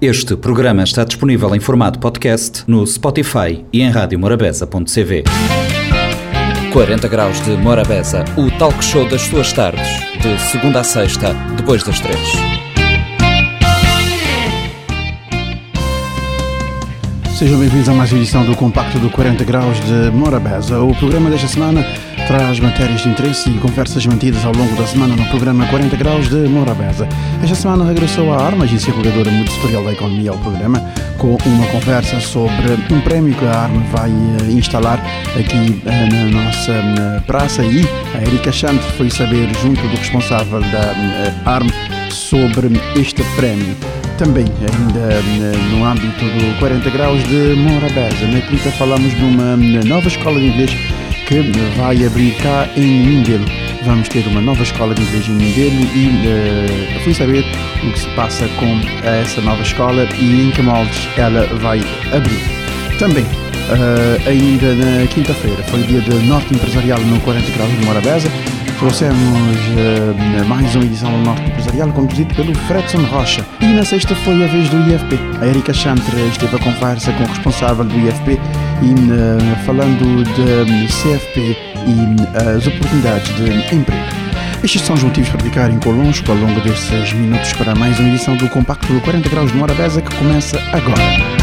Este programa está disponível em formato podcast no Spotify e em radiomorabeza.cv. 40 Graus de Morabeza, o talk show das suas tardes, de segunda a sexta, depois das três. Sejam bem-vindos a mais uma edição do Compacto do 40 Graus de Morabeza. O programa desta semana traz matérias de interesse e conversas mantidas ao longo da semana no programa 40 Graus de Morabeza. Esta semana regressou a ARMA, Agência Reguladora Multissetorial da Economia, ao programa, com uma conversa sobre um prémio que a ARMA vai eh, instalar aqui eh, na nossa eh, praça e a Erika Chante foi saber, junto do responsável da ARMA, sobre este prémio. Também, ainda no âmbito do 40 Graus de Morabeza, na quinta falamos de uma nova escola de inglês que vai abrir cá em Mindelo. Vamos ter uma nova escola de inglês em Mindelo e uh, fui saber o que se passa com essa nova escola e em que moldes ela vai abrir. Também, uh, ainda na quinta-feira, foi dia de Norte Empresarial no 40 Graus de Morabeza. Trouxemos uh, mais uma edição do Norte Empresarial conduzido pelo Fredson Rocha. E na sexta foi a vez do IFP. A Erika Chantre esteve a conversa com o responsável do IFP e uh, falando de CFP e uh, as oportunidades de emprego. Estes são os motivos para ficarem connosco ao longo destes minutos para mais uma edição do Compacto do 40 Graus de Morabeza que começa agora.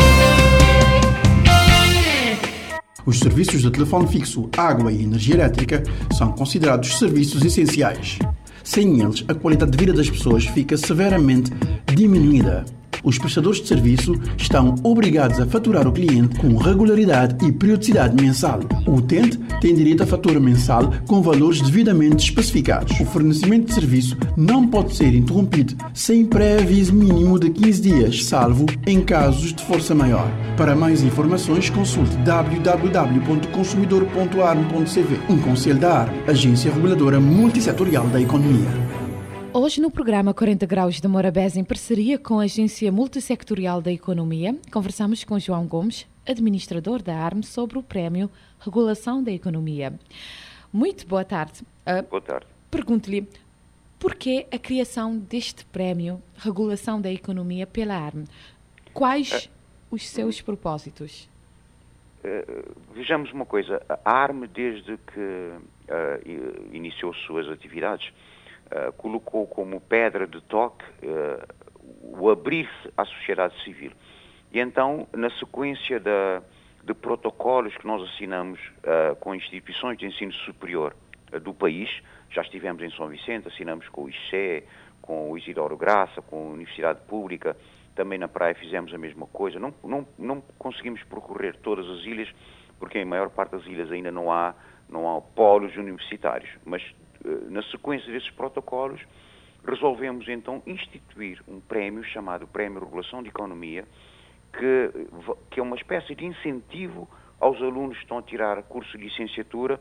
Os serviços de telefone fixo, água e energia elétrica são considerados serviços essenciais. Sem eles, a qualidade de vida das pessoas fica severamente diminuída os prestadores de serviço estão obrigados a faturar o cliente com regularidade e periodicidade mensal. O utente tem direito a fatura mensal com valores devidamente especificados. O fornecimento de serviço não pode ser interrompido sem pré-aviso mínimo de 15 dias, salvo em casos de força maior. Para mais informações, consulte www.consumidor.arm.cv. Um conselho da ARM, Agência Reguladora Multissetorial da Economia. Hoje, no programa 40 Graus de Morabés, em parceria com a Agência Multissectorial da Economia, conversamos com João Gomes, administrador da ARM, sobre o prémio Regulação da Economia. Muito boa tarde. Uh, boa tarde. Pergunto-lhe, por que a criação deste prémio Regulação da Economia pela ARM? Quais uh, os seus propósitos? Uh, vejamos uma coisa, a ARM, desde que iniciou suas atividades, uh, colocou como pedra de toque uh, o abrir-se à sociedade civil. E então, na sequência de protocolos que nós assinamos uh, com instituições de ensino superior do país, já estivemos em São Vicente, assinamos com o ICE, com o Isidoro Graça, com a Universidade Pública, também na praia fizemos a mesma coisa. Não, não, não conseguimos percorrer todas as ilhas, porque em maior parte das ilhas ainda não há, não há polos universitários, mas eh, na sequência desses protocolos, resolvemos então instituir um prémio chamado Prémio Regulação de Economia, que, que é uma espécie de incentivo aos alunos que estão a tirar curso de licenciatura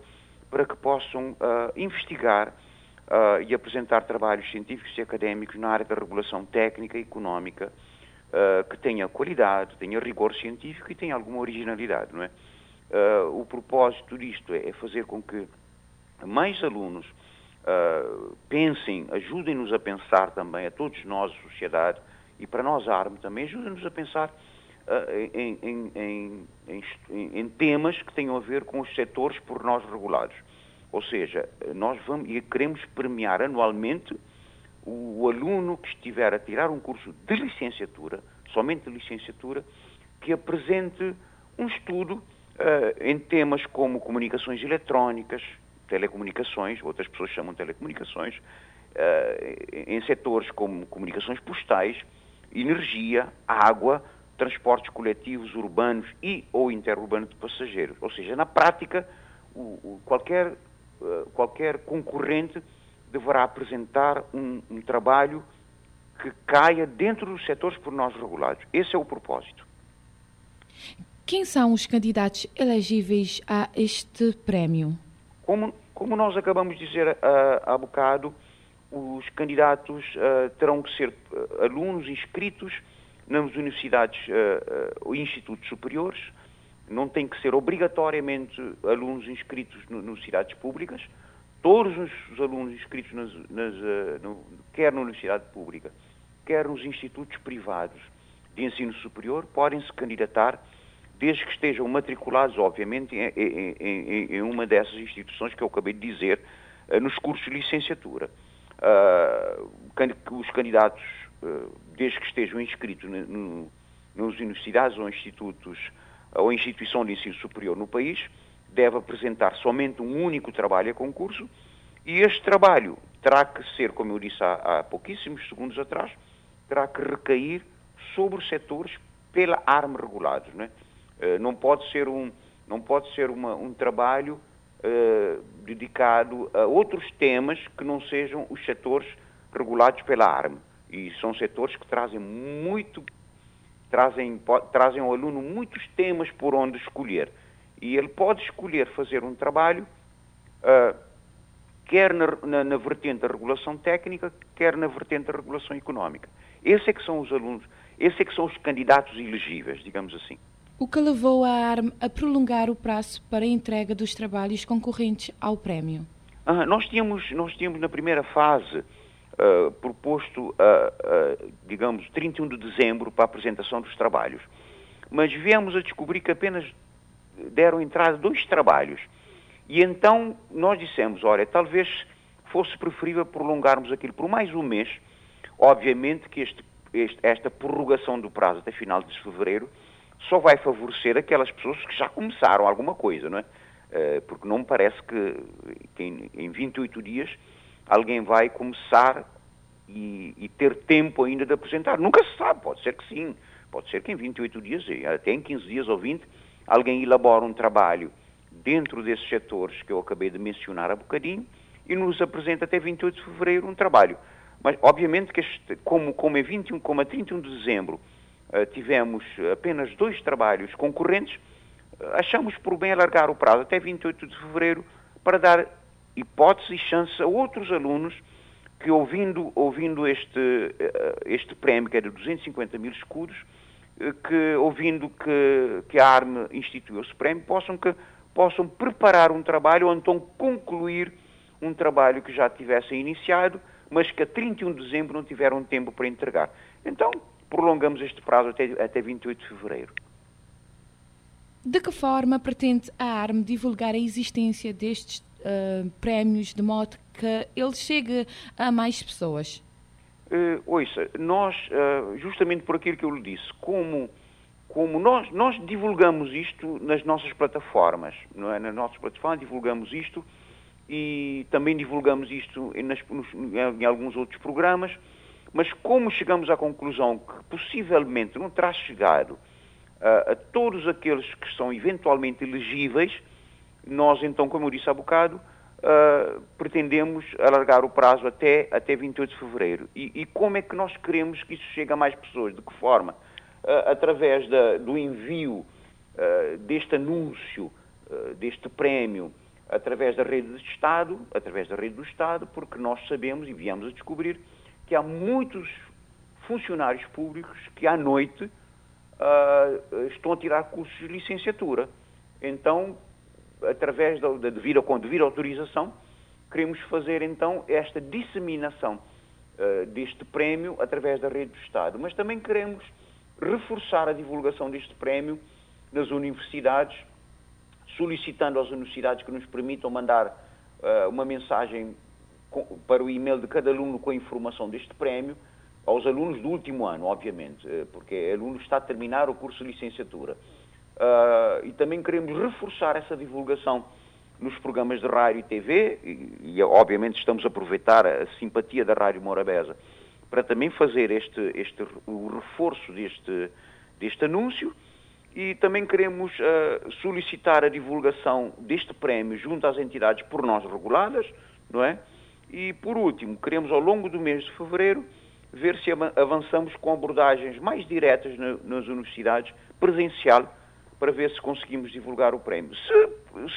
para que possam uh, investigar uh, e apresentar trabalhos científicos e académicos na área da regulação técnica e económica uh, que tenha qualidade, tenha rigor científico e tenha alguma originalidade, não é? o propósito disto é fazer com que mais alunos uh, pensem, ajudem-nos a pensar também, a todos nós, a sociedade, e para nós a ARM também, ajudem-nos a pensar uh, em, em, em, em, temas que tenham a ver com os setores por nós regulados. Ou seja, nós vamos e queremos premiar anualmente o, o aluno que estiver a tirar um curso de licenciatura, somente de licenciatura, que apresente um estudo uh, em temas como comunicações eletrónicas, telecomunicações, outras pessoas chamam de telecomunicações, uh, em setores como comunicações postais, energia, água, transportes coletivos urbanos e ou interurbanos de passageiros. Ou seja, na prática, o, o, qualquer, uh, qualquer concorrente deverá apresentar um, um trabalho que caia dentro dos setores por nós regulados. Esse é o propósito. Quem são os candidatos elegíveis a este prémio? Como, como nós acabamos de dizer uh, há bocado, os candidatos uh, terão que ser uh, alunos inscritos nas universidades ou institutos superiores, não tem que ser obrigatoriamente alunos inscritos nas universidades públicas, todos os, alunos inscritos nas, nas, no, quer na universidade pública, quer nos institutos privados, de ensino superior podem se candidatar desde que estejam matriculados, obviamente, em, em, em, uma dessas instituições que eu acabei de dizer, uh, nos cursos de licenciatura. Uh, os candidatos, uh, desde que estejam inscritos nas universidades ou institutos ou instituição de ensino superior no país, deve apresentar somente um único trabalho a concurso e este trabalho terá que ser, como eu disse há, há pouquíssimos segundos atrás, terá que recair sobre os setores pela arma regulados. Não, é? Uh, não pode ser um, não pode ser uma, um trabalho uh, dedicado a outros temas que não sejam os setores regulados pela arma. E são setores que trazem muito, trazem, trazem ao aluno muitos temas por onde escolher. E ele pode escolher fazer um trabalho uh, quer na, na, na, vertente da regulação técnica, quer na vertente da regulação económica. Esses é que são os alunos, esses é que são os candidatos elegíveis, digamos assim. O que levou a ARM a prolongar o prazo para a entrega dos trabalhos concorrentes ao prémio? Ah, nós, tínhamos, nós tínhamos na primeira fase uh, proposto, uh, uh, digamos, 31 de dezembro para a apresentação dos trabalhos. Mas viemos a descobrir que apenas deram entrada dois trabalhos. E então nós dissemos, olha, talvez fosse preferível prolongarmos aquilo por mais um mês. Obviamente que este, este, esta prorrogação do prazo até final de fevereiro só vai favorecer aquelas pessoas que já começaram alguma coisa, não é? Uh, porque não me parece que, que em, em 28 dias alguém vai começar e, e, ter tempo ainda de apresentar. Nunca se sabe, pode ser que sim. Pode ser que em 28 dias, até em 15 dias ou 20, alguém elabora um trabalho dentro desses setores que eu acabei de mencionar há bocadinho e nos apresenta até 28 de fevereiro um trabalho. Mas, obviamente, que este, como, como, é 21, como a 31 de dezembro tivemos apenas dois trabalhos concorrentes, uh, achamos por bem alargar o prazo até 28 de fevereiro para dar hipótese e chance a outros alunos que, ouvindo, ouvindo este, uh, este prémio, que é de 250 mil escudos, que, ouvindo que, que a ARME instituiu esse prémio, possam, que, possam preparar um trabalho ou então concluir um trabalho que já tivessem iniciado, mas que a 31 de dezembro não tiveram tempo para entregar. Então, prolongamos este prazo até, até 28 de fevereiro. De que forma pretende a ARME divulgar a existência destes uh, prémios de modo que ele chegue a mais pessoas? Uh, ouça, nós, uh, justamente por aquilo que eu lhe disse, como, como nós, nós divulgamos isto nas nossas plataformas, não é? nas nossas plataformas divulgamos isto e também divulgamos isto em, nas, nos, em alguns outros programas, mas como chegamos à conclusão que possivelmente não terá chegado uh, a todos aqueles que são eventualmente elegíveis, nós então, como eu disse há bocado, uh, pretendemos alargar o prazo até, até 28 de fevereiro. E, e, como é que nós queremos que isso chegue a mais pessoas? De que forma? Uh, através da, do envio deste anúncio, deste prémio, através da rede de Estado, através da rede do Estado, porque nós sabemos e viemos a descobrir que há muitos funcionários públicos que à noite estão a tirar cursos de licenciatura. Então, através da, da devida, com devida autorização, queremos fazer então esta disseminação uh, deste prémio através da rede do Estado. Mas também queremos reforçar a divulgação deste prémio nas universidades, solicitando às universidades que nos permitam mandar uh, uma mensagem para o e-mail de cada aluno com a informação deste prémio, aos alunos do último ano, obviamente, uh, porque o aluno está a terminar o curso de licenciatura. Uh, e também queremos reforçar essa divulgação nos programas de rádio e TV, e, e, obviamente estamos a aproveitar a simpatia da Rádio Morabeza para também fazer este, este, o reforço deste, deste anúncio e também queremos uh, solicitar a divulgação deste prémio junto às entidades por nós reguladas, não é? E por último, queremos ao longo do mês de fevereiro ver se avançamos com abordagens mais diretas nas universidades, presencial, para ver se conseguimos divulgar o prémio. Se,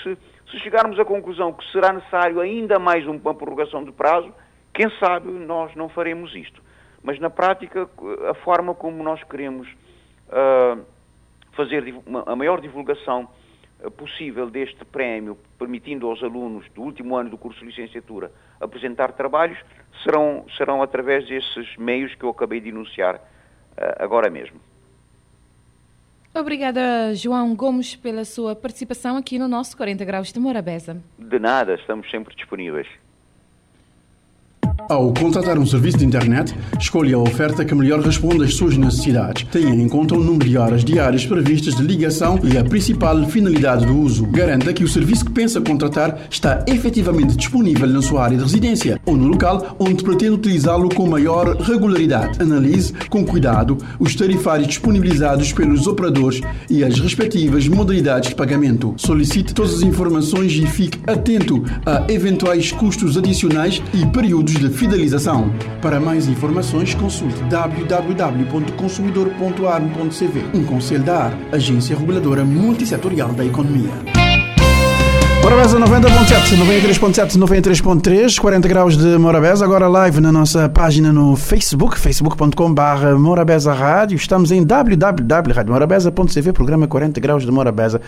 se, se chegarmos à conclusão que será necessário ainda mais uma prorrogação de prazo, quem sabe nós não faremos isto. Mas na prática, a forma como nós queremos uh, fazer a maior divulgação possível deste prémio, permitindo aos alunos do último ano do curso de licenciatura apresentar trabalhos, serão, serão através desses meios que eu acabei de enunciar uh, agora mesmo. Obrigada, João Gomes, pela sua participação aqui no nosso 40 Graus de Morabeza. De nada, estamos sempre disponíveis. Ao contratar um serviço de internet, escolha a oferta que melhor responde às suas necessidades. Tenha em conta o número de horas diárias previstas de ligação e a principal finalidade do uso. Garanta que o serviço que pensa contratar está efetivamente disponível na sua área de residência ou no local onde pretende utilizá-lo com maior regularidade. Analise com cuidado os tarifários disponibilizados pelos operadores e as respectivas modalidades de pagamento. Solicite todas as informações e fique atento a eventuais custos adicionais e períodos de fidelização. Para mais informações, consulte www.consumidor.arm.cv. Um conselho da AR, Agência Reguladora Multissetorial da Economia. Morabeza 90.7, 93.7, 93.3, 40 graus de Morabeza, agora live na nossa página no Facebook, facebook.com.br Morabeza Rádio. Estamos em www.radiomorabeza.cv, programa 40 graus de Morabeza.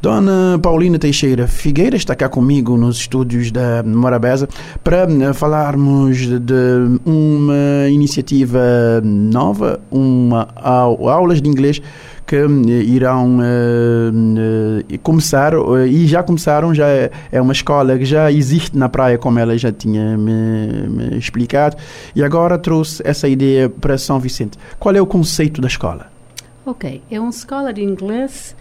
Dona Paulina Teixeira Figueira está cá comigo nos estúdios da Morabeza para falarmos de uma iniciativa nova, uma aulas de inglês que eh, irão uh, começar e já começaram, já é, é uma escola que já existe na praia, como ela já tinha me, me explicado, e agora trouxe essa ideia para São Vicente. Qual é o conceito da escola? Ok, é uma escola de inglês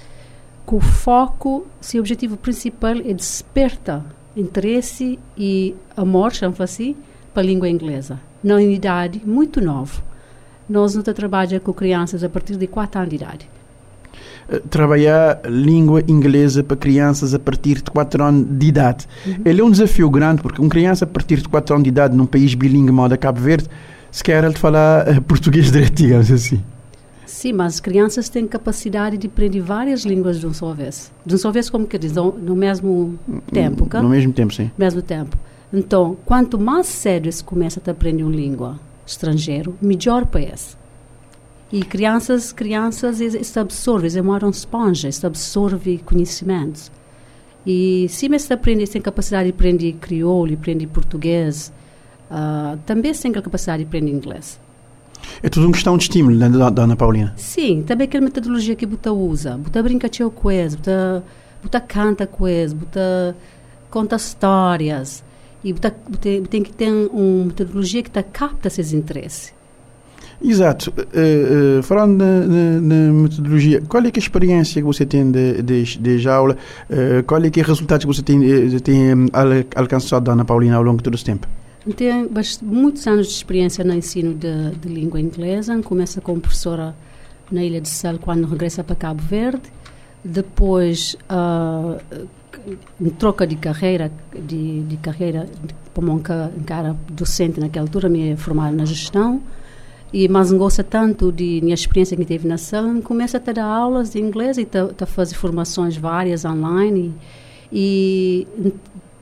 com foco, seu objetivo principal é despertar interesse e amor, chama assim, para a língua inglesa, na idade muito nova. Nós não trabalhamos com crianças a partir de 4 anos de idade. Eh, trabalhar língua inglesa para crianças a partir de 4 anos de idade. Uhum. Ele é um desafio grande, porque uma criança a partir de 4 anos de idade num país bilingue moda Cabo Verde, se quer ele falar uh, português direito, digamos assim. Sim, mas as crianças têm capacidade de aprender várias línguas de um só vez. De um só vez, como que diz? No mesmo tempo, No mesmo tempo, sim. No mesmo tempo. Então, quanto mais cedo eles começam a aprender uma língua estrangeira, melhor para eles. E crianças, crianças, isso absorve, é uma esponja, isso absorve conhecimentos. E se eles aprendem, têm capacidade de aprender crioulo, aprender português, uh, também têm capacidade de aprender inglês. É tudo uma questão de estímulo, né, Dona Paulina? Sim, também aquela metodologia que você usa. Você brinca com eles, você canta com eles, você conta histórias. E você tem que ter uma metodologia que capta esses interesses. Exato. Uh, uh, falando na, metodologia, qual é, é a experiência que você tem de, de, de aula? Uh, qual é, que é o resultado que você tem, tem alcançado, Ana Paulina, ao longo de todo esse tempo? Tenho muitos anos de experiência no ensino de, de língua inglesa. Começa como professora na Ilha de Sal quando regressa para Cabo Verde. Depois, em troca de carreira, de, de carreira, como um cara docente naquela altura, me formar na gestão e mas gosta tanto de minha experiência que teve na sala começa a ter aulas de inglês e a tá, fazer formações várias online e, e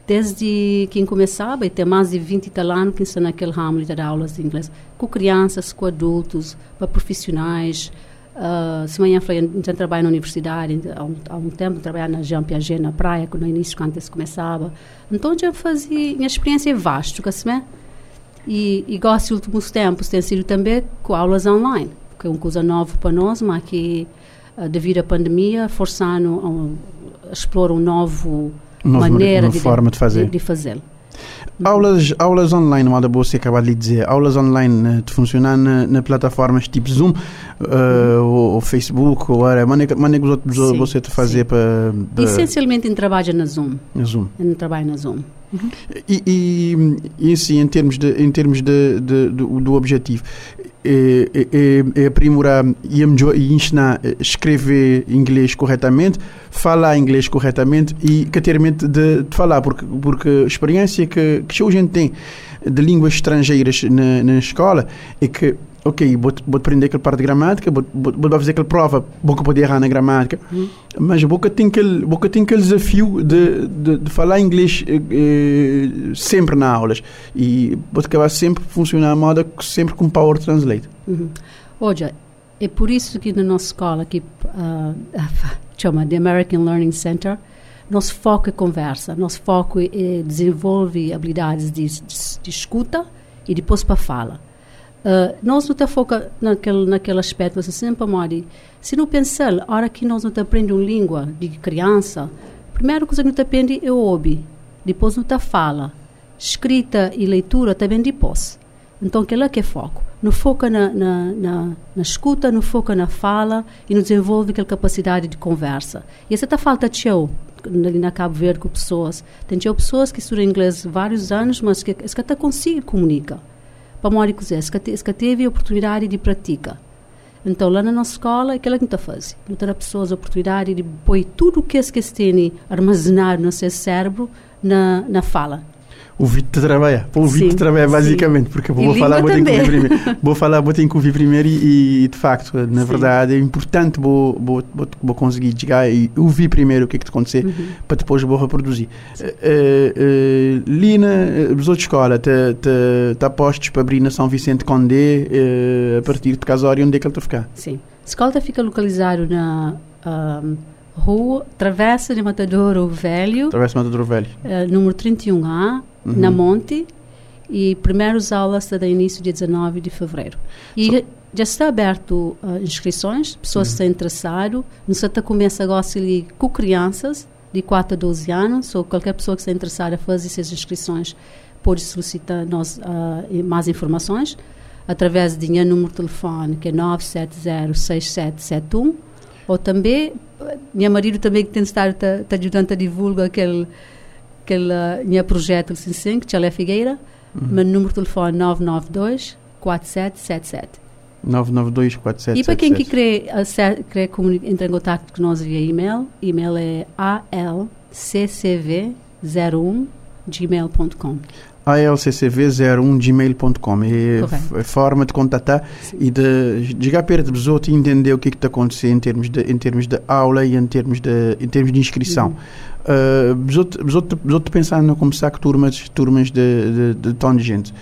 desde que começava, e tem mais de 20 anos que estou naquele ramo de dar aulas de inglês com crianças, com adultos, para profissionais. Uh, se amanhã foi, já trabalho na universidade há um, há um tempo, trabalhar na Jean Piaget, na praia, no início, quando isso começava. Então já fazia, minha experiência é vasta, que se e, e gosto dos últimos tempos tem sido também com aulas online, que é uma coisa nova para nós, mas que uh, devido à pandemia forçando um, a explorar uma nova maneira de, forma de fazer. De, de fazê-lo. Aulas, aulas online, Mada você acabou de dizer, aulas online de funcionar na, na plataformas tipo Zoom, uh, ou, ou, Facebook, ou era, maneira que você te fazer para. Essencialmente em trabalho na Zoom. Na Zoom. Em trabalho na Zoom. Uhum. E, e, e assim, em termos, de, em termos de, de do, do, objetivo, é, é, é, aprimorar e, e ensinar a escrever inglês corretamente, falar inglês corretamente e cateramente de, de falar, porque, porque a experiência que, que a gente tem de línguas estrangeiras na, na escola é que ok, vou, vou aprender aquela parte de gramática, vou, vou, vou fazer aquela prova, vou poder errar na gramática, uhum. mas vou ter aquele, vou ter aquele desafio de, de, de falar inglês eh, eh, sempre nas aulas e vou acabar sempre funcionar a moda sempre com Power Translate. Uhum. Olha, é por isso que na nossa escola, que uh, chama The American Learning Center, nosso foco é conversa, nosso foco é desenvolver habilidades de, de, de escuta e depois para fala Uh, nós não foca naquele, naquele aspecto, mas sempre, Mari, se não pensar, a hora que nós não aprendemos uma língua de criança, a primeira coisa que não aprende é o hobby, depois não fala, escrita e leitura também depois. Então, aquilo é que é foco. Não foca na, na, na, na, escuta, não foca na fala e não desenvolve aquela capacidade de conversa. E essa tá falta de eu na Cabo Verde com pessoas. Tem pessoas que estudam inglês vários anos, mas que, que até conseguem comunicar para Mório Cozé, se que teve a oportunidade de praticar. Então, lá na nossa escola, aquilo que a gente faz. Não ter pessoas a oportunidade de pôr tudo o que é que têm armazenado no seu cérebro na, na fala o Vito trabalha. o Vito trabalha basicamente, porque vou falar, vou ter que ouvir primeiro. vou falar, vou ter que ouvir primeiro e, e de facto, na sim. verdade, é importante vou, vou, vou, vou, conseguir chegar e ouvir primeiro o que é que aconteceu uhum. para depois vou reproduzir. Uh, uh, Lina, os outros escola, está postos para abrir na São Vicente Condé uh, a partir de Casório, onde é que ele está a ficar? Sim. A escola fica localizado na... Um, Rua Travessa de Matadouro Velho. Travessa de Matadouro Velho. Uh, número 31A, uhum. na Monte. E primeiras aulas serão início dia 19 de fevereiro. E so, já está aberto uh, inscrições, pessoas uhum. estão interessadas. Não se começa agora ali com crianças de 4 a 12 anos, ou qualquer pessoa que está interessada a fazer essas inscrições pode solicitar nós, uh, mais informações através de número de telefone que é 970 6771 ou também, meu marido também que tem estado tá, tá ajudando a divulgar aquele aquele meu projeto assim, sim, que é Figueira, uhum. meu número de telefone 992 4777. 992 4777. E para quem que quer, quer entrar em contato com nós via e-mail, e-mail é alccv01 gmail.com alccv01gmail.com é a forma de contatar Sim. e de chegar perto de pessoa e entender o que é está acontecendo em termos de em termos de aula e em termos de em termos de inscrição. Uhum. Uh, pensando no começar com turmas turmas de, de, de tom de gente.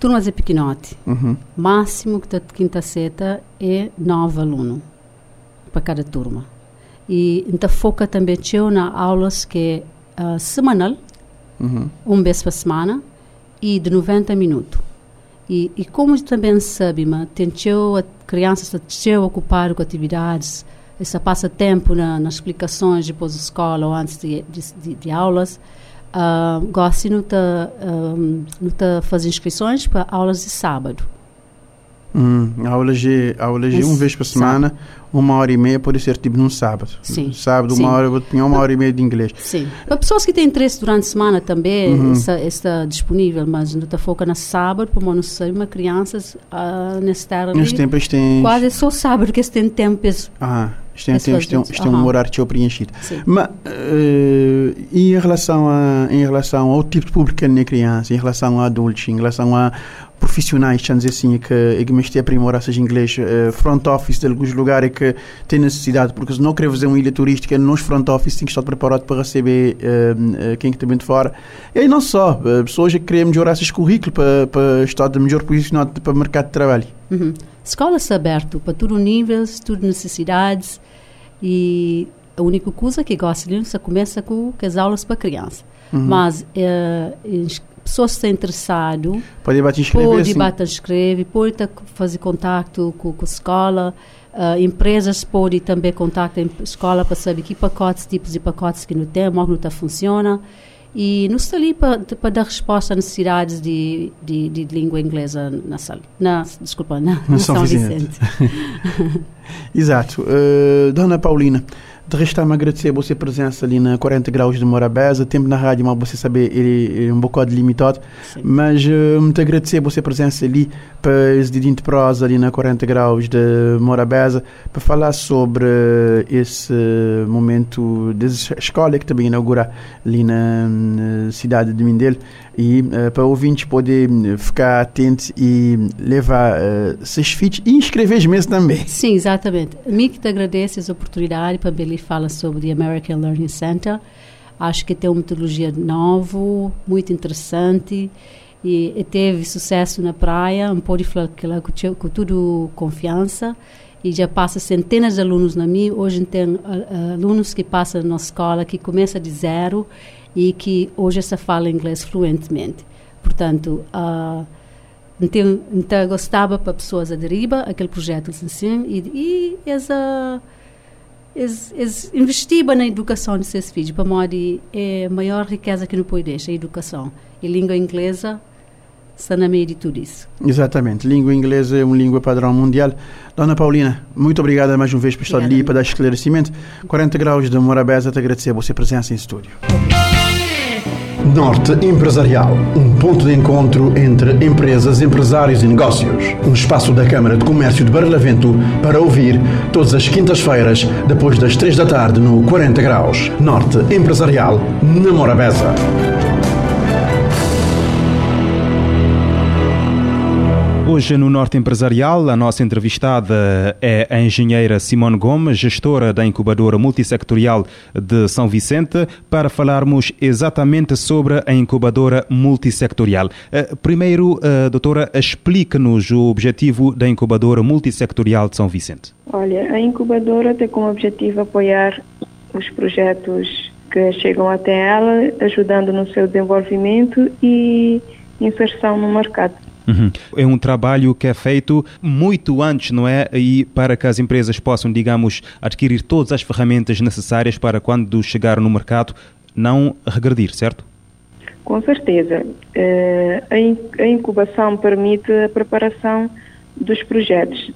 Turmas é pequenote. Uhum. Máximo que está de quinta seta é nove alunos para cada turma. E então foca também na aulas que é uh, semanal uhum. um vez por semana e de 90 minutos. E, e como também sabe, tem a criança está ocupar com atividades, essa passa tempo na, nas explicações depois da escola ou antes de, de, de, de aulas, uh, gosto de um, fazer inscrições para aulas de sábado. Hum, aulas de, aulas de uma vez por semana, sábado. uma hora e meia pode ser tipo num sábado. Sim. Sábado, Sim. uma hora, vou ter uma hora e meia de inglês. Sim. Para pessoas que têm interesse durante a semana também, uhum. está, está disponível, mas não está foca na sábado, para não ser uma criança uh, nesse tempo. Nesse tempo, tem... Quase só sábado que tem tempo. Ah, isto tem, tem, isto tem, um horário que preenchido. Sim. Mas, uh, em, relação a, em relação ao tipo de público que é criança, em relação a adultos, em relação a profissionais, vamos dizer assim, que, que me esteja a aprimorar seja inglês, uh, front office de alguns lugares que tem necessidade, porque se não querer fazer uma ilha turística, nos front office tem que estar preparado para receber uh, uh, quem que também de fora. E aí não só, uh, pessoas que querem melhorar esses currículos para, para estar de melhor posicionado para o mercado de trabalho. Uhum. Escola está aberto para todo nível, tudo necessidades e a única coisa que gosto de começa com, as aulas para criança. Uhum. Mas pessoas que estão interessadas pode bater inscrever pode bater inscrever pode fazer contato com, com a escola. Uh, empresas podem também contactar a escola para saber que pacotes tipos de pacotes que não tem como não está funciona e não está ali para, para dar resposta às necessidades de, de, de língua inglesa na sala na desculpa na, na São, São Vicente, Vicente. exato. Uh, dona Paulina de restar-me agradecer a vossa presença ali na 40 graus de Morabeza. Tempo na rádio, mas você saber, ele é um bocado limitado. Sim. Mas uh, muito agradecer a vossa presença ali para esse dedinho de prosa ali na 40 graus de Morabeza para falar sobre uh, esse momento da escola que também inaugura ali na, na cidade de Mindelo e uh, para ouvintes poder ficar atentos e levar uh, seus e inscrever mesmo também. Sim, exatamente. Que te agradeço essa oportunidade para ele fala sobre o American Learning Center. Acho que tem uma metodologia nova, muito interessante e, e, teve sucesso na praia, um pouco falar com, com tudo confiança e já passa centenas de alunos na mim. Hoje tem uh, alunos que passam na escola que começa de zero e que hoje se fala inglês fluentemente. Portanto, uh, então, então gostava para pessoas aderirem aquele projeto assim e, e essa investiam na educação de seus filhos, para modo é a maior riqueza que não pode deixar, a educação. E língua inglesa está na meio de tudo isso. Exatamente. Língua inglesa é uma língua padrão mundial. Dona Paulina, muito obrigada mais uma vez por estar ali para dar esclarecimento. 40 graus de Morabeza, te agradecer a você presença em estúdio. Norte Empresarial, um ponto de encontro entre empresas, empresários e negócios. Um espaço da Câmara de Comércio de Barlavento para ouvir todas as quintas-feiras, depois das três da tarde, no 40 Graus. Norte Empresarial, na Morabeza. Hoje no Norte Empresarial, a nossa entrevistada é a engenheira Simone Gomes, gestora da incubadora multissectorial de São Vicente, para falarmos exatamente sobre a incubadora multissectorial. Eh, primeiro, eh, doutora, explique-nos o objetivo da incubadora multissectorial de São Vicente. Olha, a incubadora tem como objetivo apoiar os projetos que chegam até ela, ajudando no seu desenvolvimento e inserção no mercado. Uhum. É um trabalho que é feito muito antes, não é? E para que as empresas possam, digamos, adquirir todas as ferramentas necessárias para quando chegar no mercado não regredir, certo? Com certeza. Uh, a incubação permite a preparação dos projetos,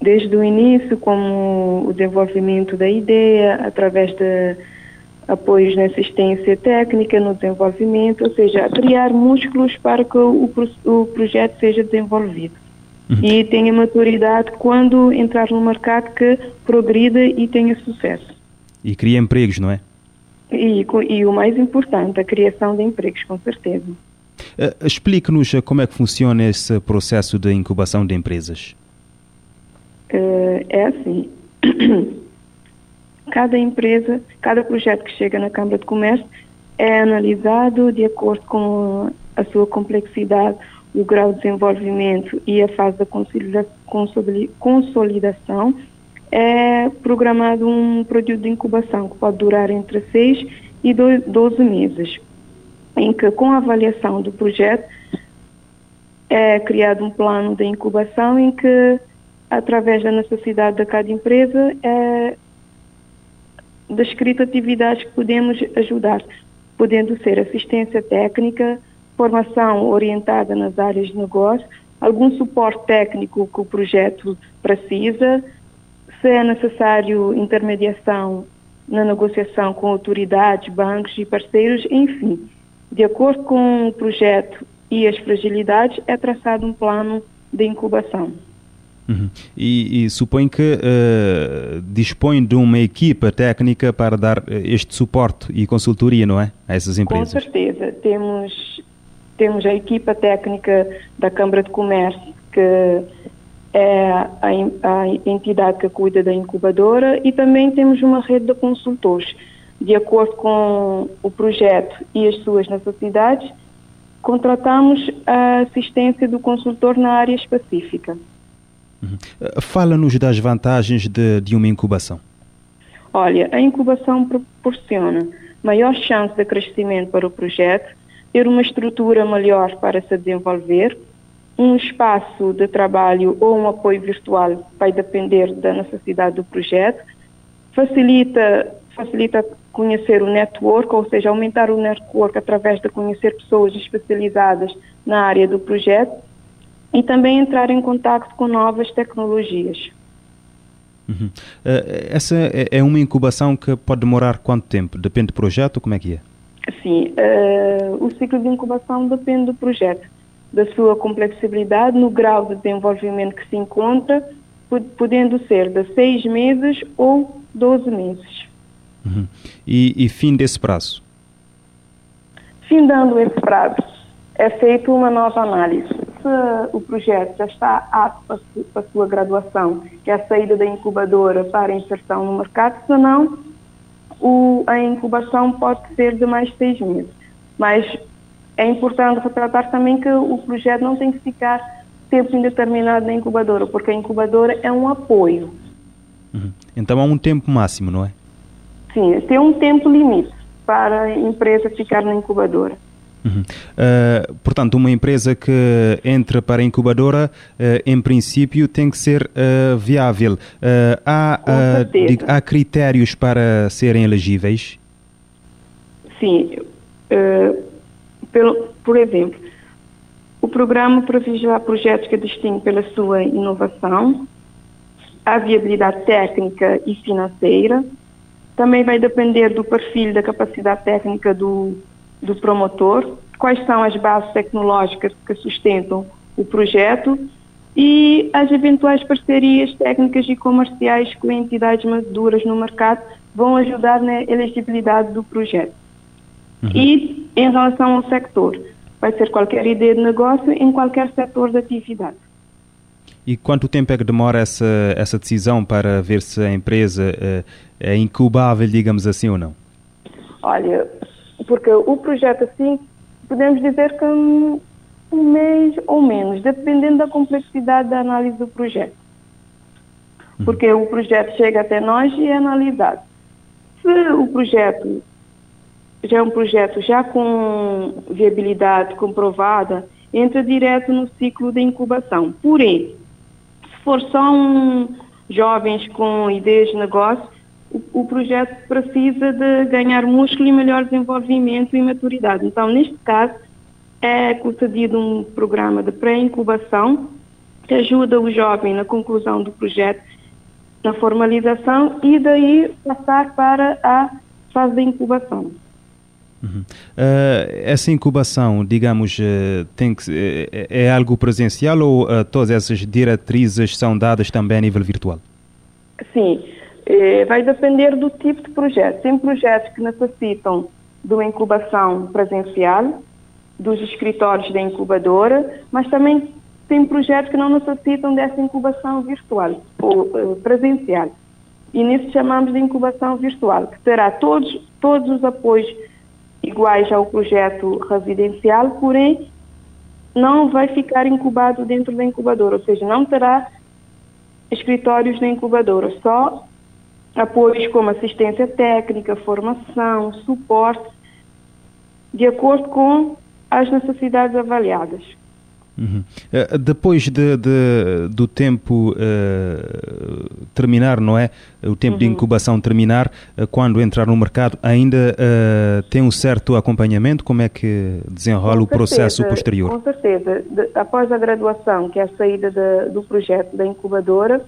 desde o início, como o desenvolvimento da ideia, através de apoios na assistência técnica, no desenvolvimento, ou seja, criar músculos para que o, o projeto seja desenvolvido. Uhum. E tenha maturidade quando entrar no mercado que progrida e tenha sucesso. E cria empregos, não é? E, e o mais importante, a criação de empregos, com certeza. Uh, Explique-nos como é que funciona esse processo de incubação de empresas. Uh, é assim. Cada empresa, cada projeto que chega na Câmara de Comércio é analisado de acordo com a sua complexidade, o grau de desenvolvimento e a fase da consolidação. É programado um período de incubação que pode durar entre 6 e 12 meses, em que, com a avaliação do projeto, é criado um plano de incubação em que, através da necessidade de cada empresa, é descrito atividades que podemos ajudar, podendo ser assistência técnica, formação orientada nas áreas de negócio, algum suporte técnico que o projeto precisa, se é necessário intermediação na negociação com autoridades, bancos e parceiros, enfim. De acordo com o projeto e as fragilidades, é traçado um plano de incubação. Uhum. E, e suponho que uh, dispõe de uma equipa técnica para dar eh, este suporte e consultoria, não é? A essas empresas. Com certeza. Temos, temos a equipa técnica da Câmara de Comércio, que é a, a entidade que cuida da incubadora, e também temos uma rede de consultores. De acordo com o projeto e as suas necessidades, contratamos a assistência do consultor na área específica. Uhum. Fala-nos das vantagens de, de uma incubação. Olha, a incubação proporciona maior chance de crescimento para o projeto, ter uma estrutura melhor para se desenvolver, um espaço de trabalho ou um apoio virtual vai depender da necessidade do projeto, facilita, facilita conhecer o network, ou seja, aumentar o network através de conhecer pessoas especializadas na área do projeto e também entrar em contato com novas tecnologias. Uhum. Uh, essa é, é uma incubação que pode demorar quanto tempo? Depende do projeto? Como é que é? Sim, uh, o ciclo de incubação depende do projeto, da sua complexibilidade, no grau de desenvolvimento que se encontra, podendo ser de seis meses ou 12 meses. Uhum. E, e fim desse prazo? Findando esse prazo, é feita uma nova análise se o projeto já está apto para a sua graduação, que é a saída da incubadora para a inserção no mercado, senão o, a incubação pode ser de mais seis meses. Mas é importante retratar também que o projeto não tem que ficar tempo indeterminado na incubadora, porque a incubadora é um apoio. Uhum. Então há um tempo máximo, não é? Sim, tem um tempo limite para a empresa ficar na incubadora. Uhum. Uh, portanto, uma empresa que entra para a incubadora, uh, em princípio, tem que ser uh, viável. há, há critérios para serem elegíveis? Sim. pelo, por exemplo, o programa privilegia projetos que distinguem pela sua inovação, a viabilidade técnica e financeira. Também vai depender do perfil da capacidade técnica do do promotor, quais são as bases tecnológicas que sustentam o projeto e as eventuais parcerias técnicas e comerciais com entidades maduras no mercado vão ajudar na elegibilidade do projeto. Uhum. E em relação ao sector, vai ser qualquer ideia de negócio em qualquer setor de atividade. E quanto tempo é que demora essa, essa decisão para ver se a empresa é, é incubável, digamos assim, ou não? Olha, porque o projeto assim, podemos dizer que um, mês ou menos, dependendo da complexidade da análise do projeto. Uhum. Porque o projeto chega até nós e é analisado. Se o projeto já é um projeto já com viabilidade comprovada, entra direto no ciclo de incubação. Porém, se for só um jovens com ideias de negócio, o, projeto precisa de ganhar músculo e melhor desenvolvimento e maturidade. Então, neste caso, é concedido um programa de pré-incubação que ajuda o jovem na conclusão do projeto, na formalização e daí passar para a fase de incubação. Uhum. Uh, essa incubação, digamos, uh, tem que, uh, é algo presencial ou todas essas diretrizes são dadas também a nível virtual? Sim, eh, vai depender do tipo de projeto. Tem projetos que necessitam de uma incubação presencial, dos escritórios da incubadora, mas também tem projetos que não necessitam dessa incubação virtual ou uh, presencial. E nisso chamamos de incubação virtual, que terá todos, todos os apoios iguais ao projeto residencial, porém não vai ficar incubado dentro da incubadora, ou seja, não terá escritórios na incubadora, só apoios como assistência técnica, formação, suporte, de acordo com as necessidades avaliadas. Uhum. Uh, depois de, de, do tempo uh, terminar, não é? O tempo uhum. de incubação terminar, uh, quando entrar no mercado, ainda tem um certo acompanhamento? Como é que desenrola com o certeza, processo posterior? Com certeza. De, após a graduação, que é a saída de, do projeto da incubadora,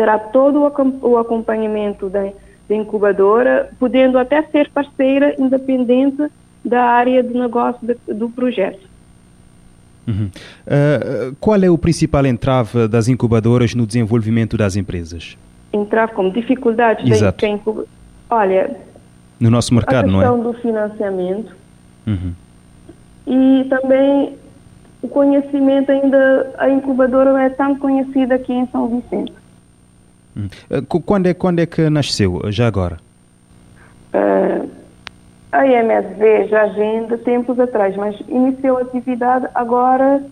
terá todo o acompanhamento da, da incubadora, podendo até ser parceira independente da área de negócio de, do projeto. Uhum. Uh, qual é o principal entrave das incubadoras no desenvolvimento das empresas? Entrave como dificuldades Exato. da incubadora. Olha, no nosso mercado, não é? A questão do financiamento uhum. e também o conhecimento ainda, a incubadora não é tão conhecida aqui em São Vicente. Hum. Quando é, quando é que nasceu, já agora? Uh, a IMSV já vem de tempos atrás, mas iniciou a atividade agora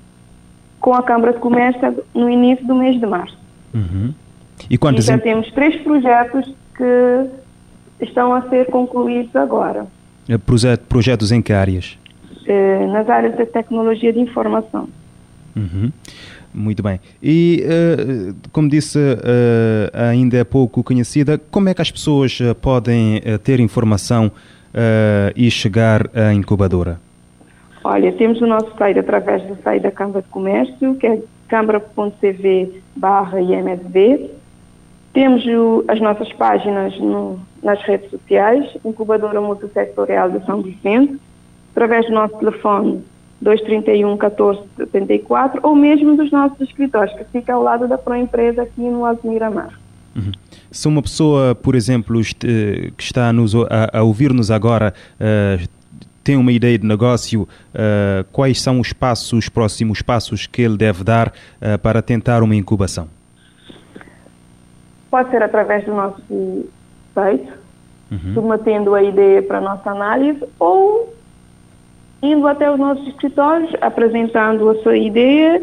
com a Câmara de Comércio no início do mês de março. Uhum. E, quantos e já temos três projetos que estão a ser concluídos agora. Eh, projetos em que áreas? Uh, nas áreas da tecnologia de informação. Uhum. Muito bem. E, uh, como disse, uh, ainda é pouco conhecida, como é que as pessoas uh, podem ter informação e chegar à incubadora? Olha, temos o nosso site através do site da Câmara de Comércio, que é câmara.cv barra IMSB. Temos o, as nossas páginas no, nas redes sociais, Incubadora Multissectorial de São Vicente, através do nosso telefone 231 1474 ou mesmo dos nossos escritórios, que fica ao lado da Proempresa aqui no Miramar. Uhum. Se uma pessoa, por exemplo, que está a, a ouvir-nos agora, uh, tem uma ideia de negócio, uh, quais são os passos, os próximos passos que ele deve dar uh, para tentar uma incubação? Pode ser através do nosso site, uhum. submetendo a ideia para a nossa análise, ou indo até os nossos escritórios, apresentando a sua ideia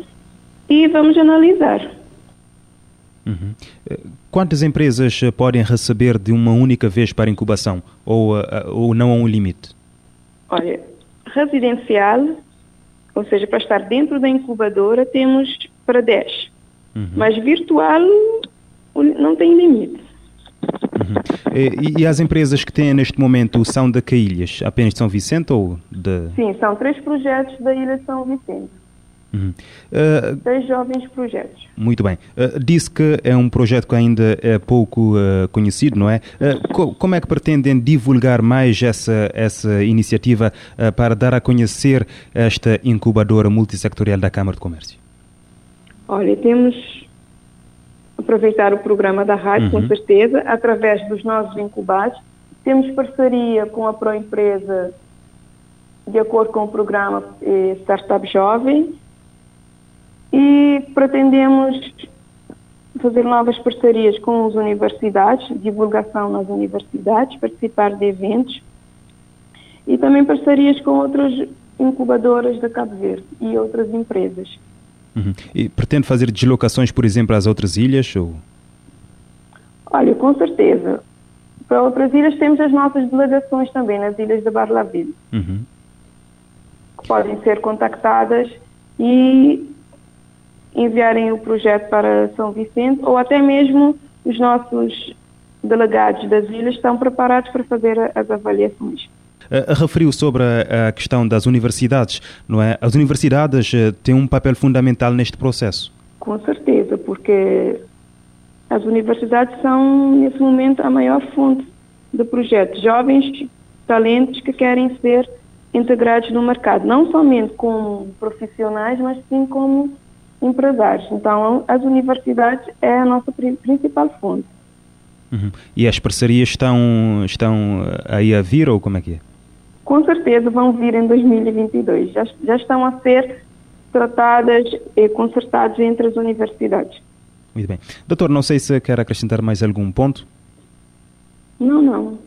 e vamos analisar. Uhum. Quantas empresas podem receber de uma única vez para incubação ou, ou não há um limite? Olha, residencial, ou seja, para estar dentro da incubadora, temos para 10. Uhum. Mas virtual não tem limite. Uhum. E, e, as empresas que têm neste momento são da que ilhas? Apenas de São Vicente ou de... Sim, são três projetos da Ilha de São Vicente. Uhum. Uh, Seis jovens projetos. Muito bem. Uh, disse que é um projeto que ainda é pouco uh, conhecido, não é? Co como é que pretendem divulgar mais essa, essa iniciativa para dar a conhecer esta incubadora multissectorial da Câmara de Comércio? Olha, temos aproveitar o programa da rádio, uhum. com certeza, através dos nossos incubados. Temos parceria com a Proempresa de acordo com o programa eh, Startup Jovem e pretendemos fazer novas parcerias com as universidades, divulgação nas universidades, participar de eventos e também parcerias com outras incubadoras da Cabo Verde e outras empresas. Uhum. E pretende fazer deslocações, por exemplo, às outras ilhas? Ou... Olha, com certeza. Para outras ilhas temos as nossas delegações também, nas ilhas da Barlaville, uhum. que podem ser contactadas e enviarem o projeto para São Vicente ou até mesmo os nossos delegados das ilhas estão preparados para fazer as avaliações. Uh, referiu sobre a, a, questão das universidades, não é? As universidades uh, têm um papel fundamental neste processo. Com certeza, porque as universidades são, nesse momento, a maior fonte de projetos. Jovens talentos que querem ser integrados no mercado, não somente como profissionais, mas sim como empresários. Então, as universidades é a nossa principal fonte. Uhum. E as parcerias estão, estão aí a vir ou como é que é? Com certeza vão vir em 2022. Já, já estão a ser tratadas e consertadas entre as universidades. Muito bem. Doutor, não sei se quer acrescentar mais algum ponto. Não, não.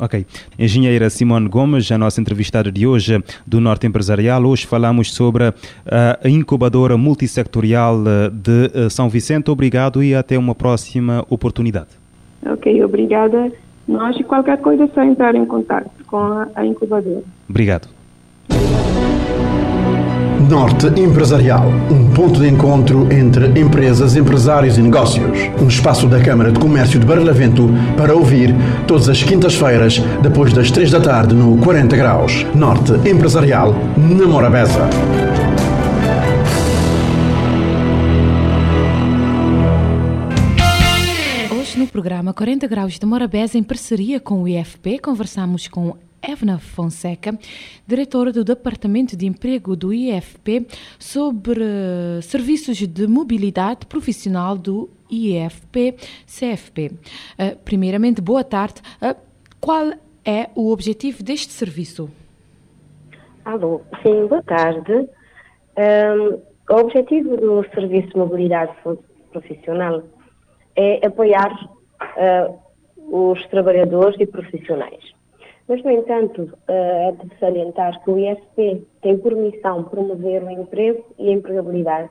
Ok. Engenheira Simone Gomes, a nossa entrevistada de hoje do Norte Empresarial. Hoje falamos sobre a incubadora multissectorial eh, de eh, São Vicente. Obrigado e até uma próxima oportunidade. Ok, obrigada nós qualquer coisa é só entrar em contato com a, a incubadora. Obrigado. Norte Empresarial, um ponto de encontro entre empresas, empresários e negócios. Um espaço da Câmara de Comércio de Barlavento para ouvir todas as quintas-feiras, depois das três da tarde, no 40 Graus. Norte Empresarial, na Morabeza. Programa 40 Graus de Morabeza, em parceria com o IFP, conversamos com Evna Fonseca, diretora do Departamento de Emprego do IFP, sobre uh, serviços de mobilidade profissional do IFP-CFP. Eh, primeiramente, boa tarde. Uh, qual é o objetivo deste serviço? Alô, sim, boa tarde. Um, o objetivo do Serviço de Mobilidade Profissional é apoiar uh, os trabalhadores e profissionais. Mas, no entanto, uh, é de salientar que o ISP tem por missão promover o emprego e a empregabilidade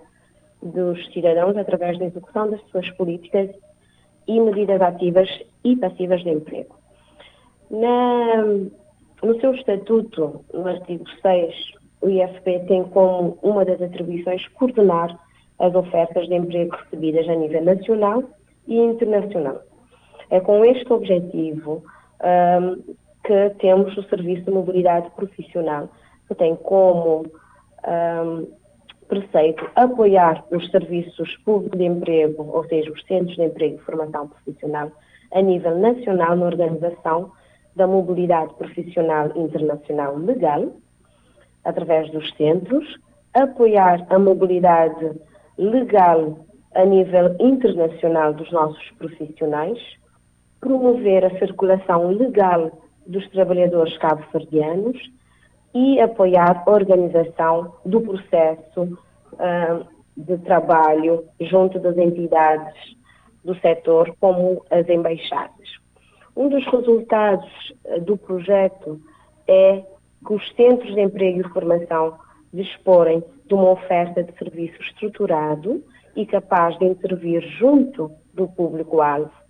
dos cidadãos através da execução das suas políticas e medidas ativas e passivas de emprego. Na, no seu estatuto, no artigo 6, o IFP tem como uma das atribuições coordenar as ofertas de emprego recebidas a nível nacional e internacional. É com este objetivo um, que temos o Serviço de Mobilidade Profissional, que tem como um, preceito apoiar os serviços públicos de emprego, ou seja, os centros de emprego e formação profissional, a nível nacional na organização da mobilidade profissional internacional legal, através dos centros, apoiar a mobilidade legal a nível internacional dos nossos profissionais, promover a circulação legal dos trabalhadores cabo-verdianos e apoiar a organização do processo uh, de trabalho junto das entidades do setor, como as embaixadas. Um dos resultados uh, do projeto é que os centros de emprego e formação disporem de uma oferta de serviço estruturado e capaz de intervir junto do público-alvo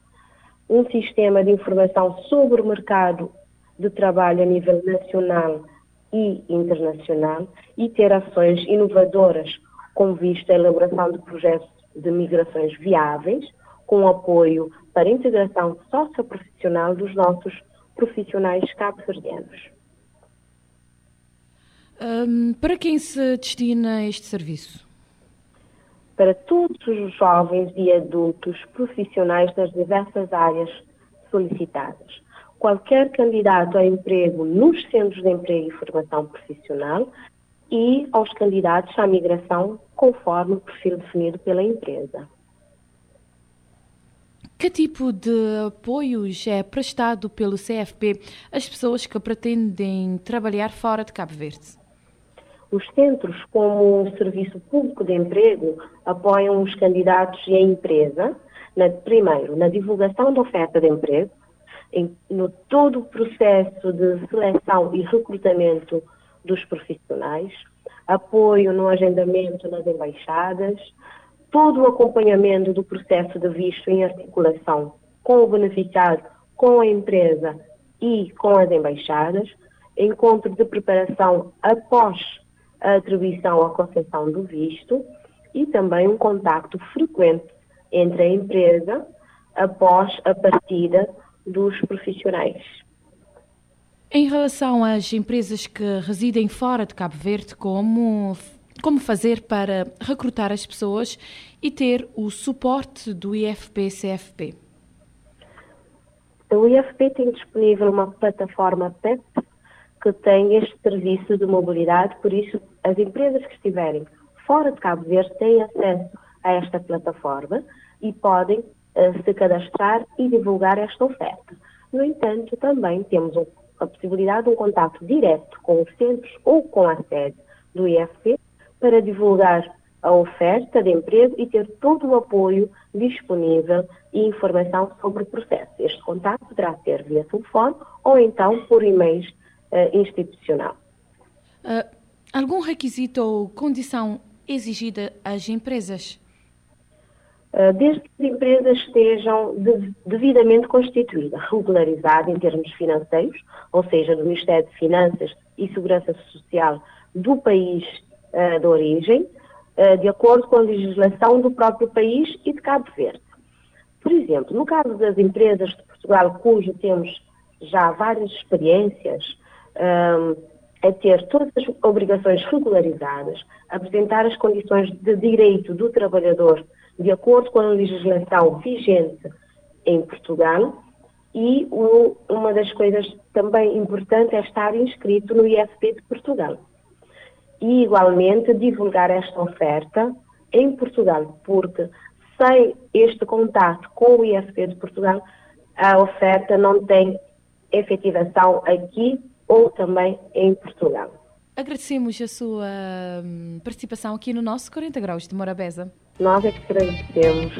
um sistema de informação sobre o mercado de trabalho a nível nacional e internacional e ter ações inovadoras com vista à elaboração de projetos de migrações viáveis, com apoio para a integração socioprofissional dos nossos profissionais cabo-verdianos. Um, para quem se destina este serviço? Para todos os jovens e adultos profissionais das diversas áreas solicitadas. Qualquer candidato a emprego nos centros de emprego e formação profissional e aos candidatos à migração conforme o perfil definido pela empresa. Que tipo de apoios é prestado pelo CFP às pessoas que pretendem trabalhar fora de Cabo Verde? Os centros, como o Serviço Público de Emprego, apoiam os candidatos e a empresa, na, primeiro, na divulgação da oferta de emprego, em, no todo o processo de seleção e recrutamento dos profissionais, apoio no agendamento nas embaixadas, todo o acompanhamento do processo de visto em articulação com o beneficiário, com a empresa e com as embaixadas, encontro de preparação após a atribuição ou concessão do visto e também um contacto frequente entre a empresa após a partida dos profissionais. Em relação às empresas que residem fora de Cabo Verde, como, como fazer para recrutar as pessoas e ter o suporte do IFP-CFP? O IFP tem disponível uma plataforma PEP que tem este serviço de mobilidade, por isso as empresas que estiverem fora de Cabo Verde têm acesso a esta plataforma e podem uh, se cadastrar e divulgar esta oferta. No entanto, também temos um a possibilidade de um contato direto com os centros ou com a sede do IFP para divulgar a oferta de emprego e ter todo o apoio disponível e informação sobre o processo. Este contato poderá ser via telefone ou então por e-mail uh, institucional. Uh, algum requisito ou condição exigida às empresas? Ah, desde que as empresas estejam devidamente constituídas, regularizadas em termos financeiros, ou seja, do Ministério de Finanças e Segurança Social do país uh, de origem, de acordo com a legislação do próprio país e de Cabo Verde. Por exemplo, no caso das empresas de Portugal, cujo temos já várias experiências, um, é ter todas as obrigações regularizadas, apresentar as condições de direito do trabalhador de acordo com a legislação vigente em Portugal e o, uma das coisas também importantes é estar inscrito no IFP de Portugal. E, igualmente, divulgar esta oferta em Portugal, porque sem este contato com o IFP de Portugal, a oferta não tem efetivação aqui ou também em Portugal. Agradecemos a sua hum, participação aqui no nosso 40 Graus de Morabeza. Nós é que agradecemos.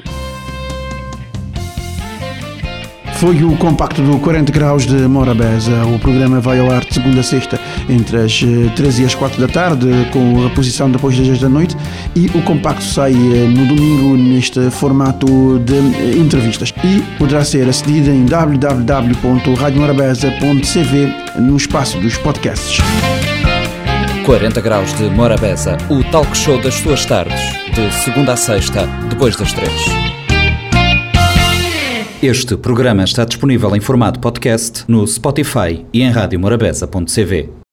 Foi o compacto do 40 Graus de Morabeza. O programa vai ao ar de segunda a sexta, entre as 13 eh, e as 4 da tarde, com reposição depois das 10 da noite. E o compacto sai eh, no domingo, neste formato de eh, entrevistas. E poderá ser acedido em www.radiomorabeza.cv no espaço dos podcasts. 40 Graus de Morabeza, o talk show das suas tardes, de segunda a sexta, depois das três. Este programa está disponível em formato podcast no Spotify e em radiomorabeza.cv.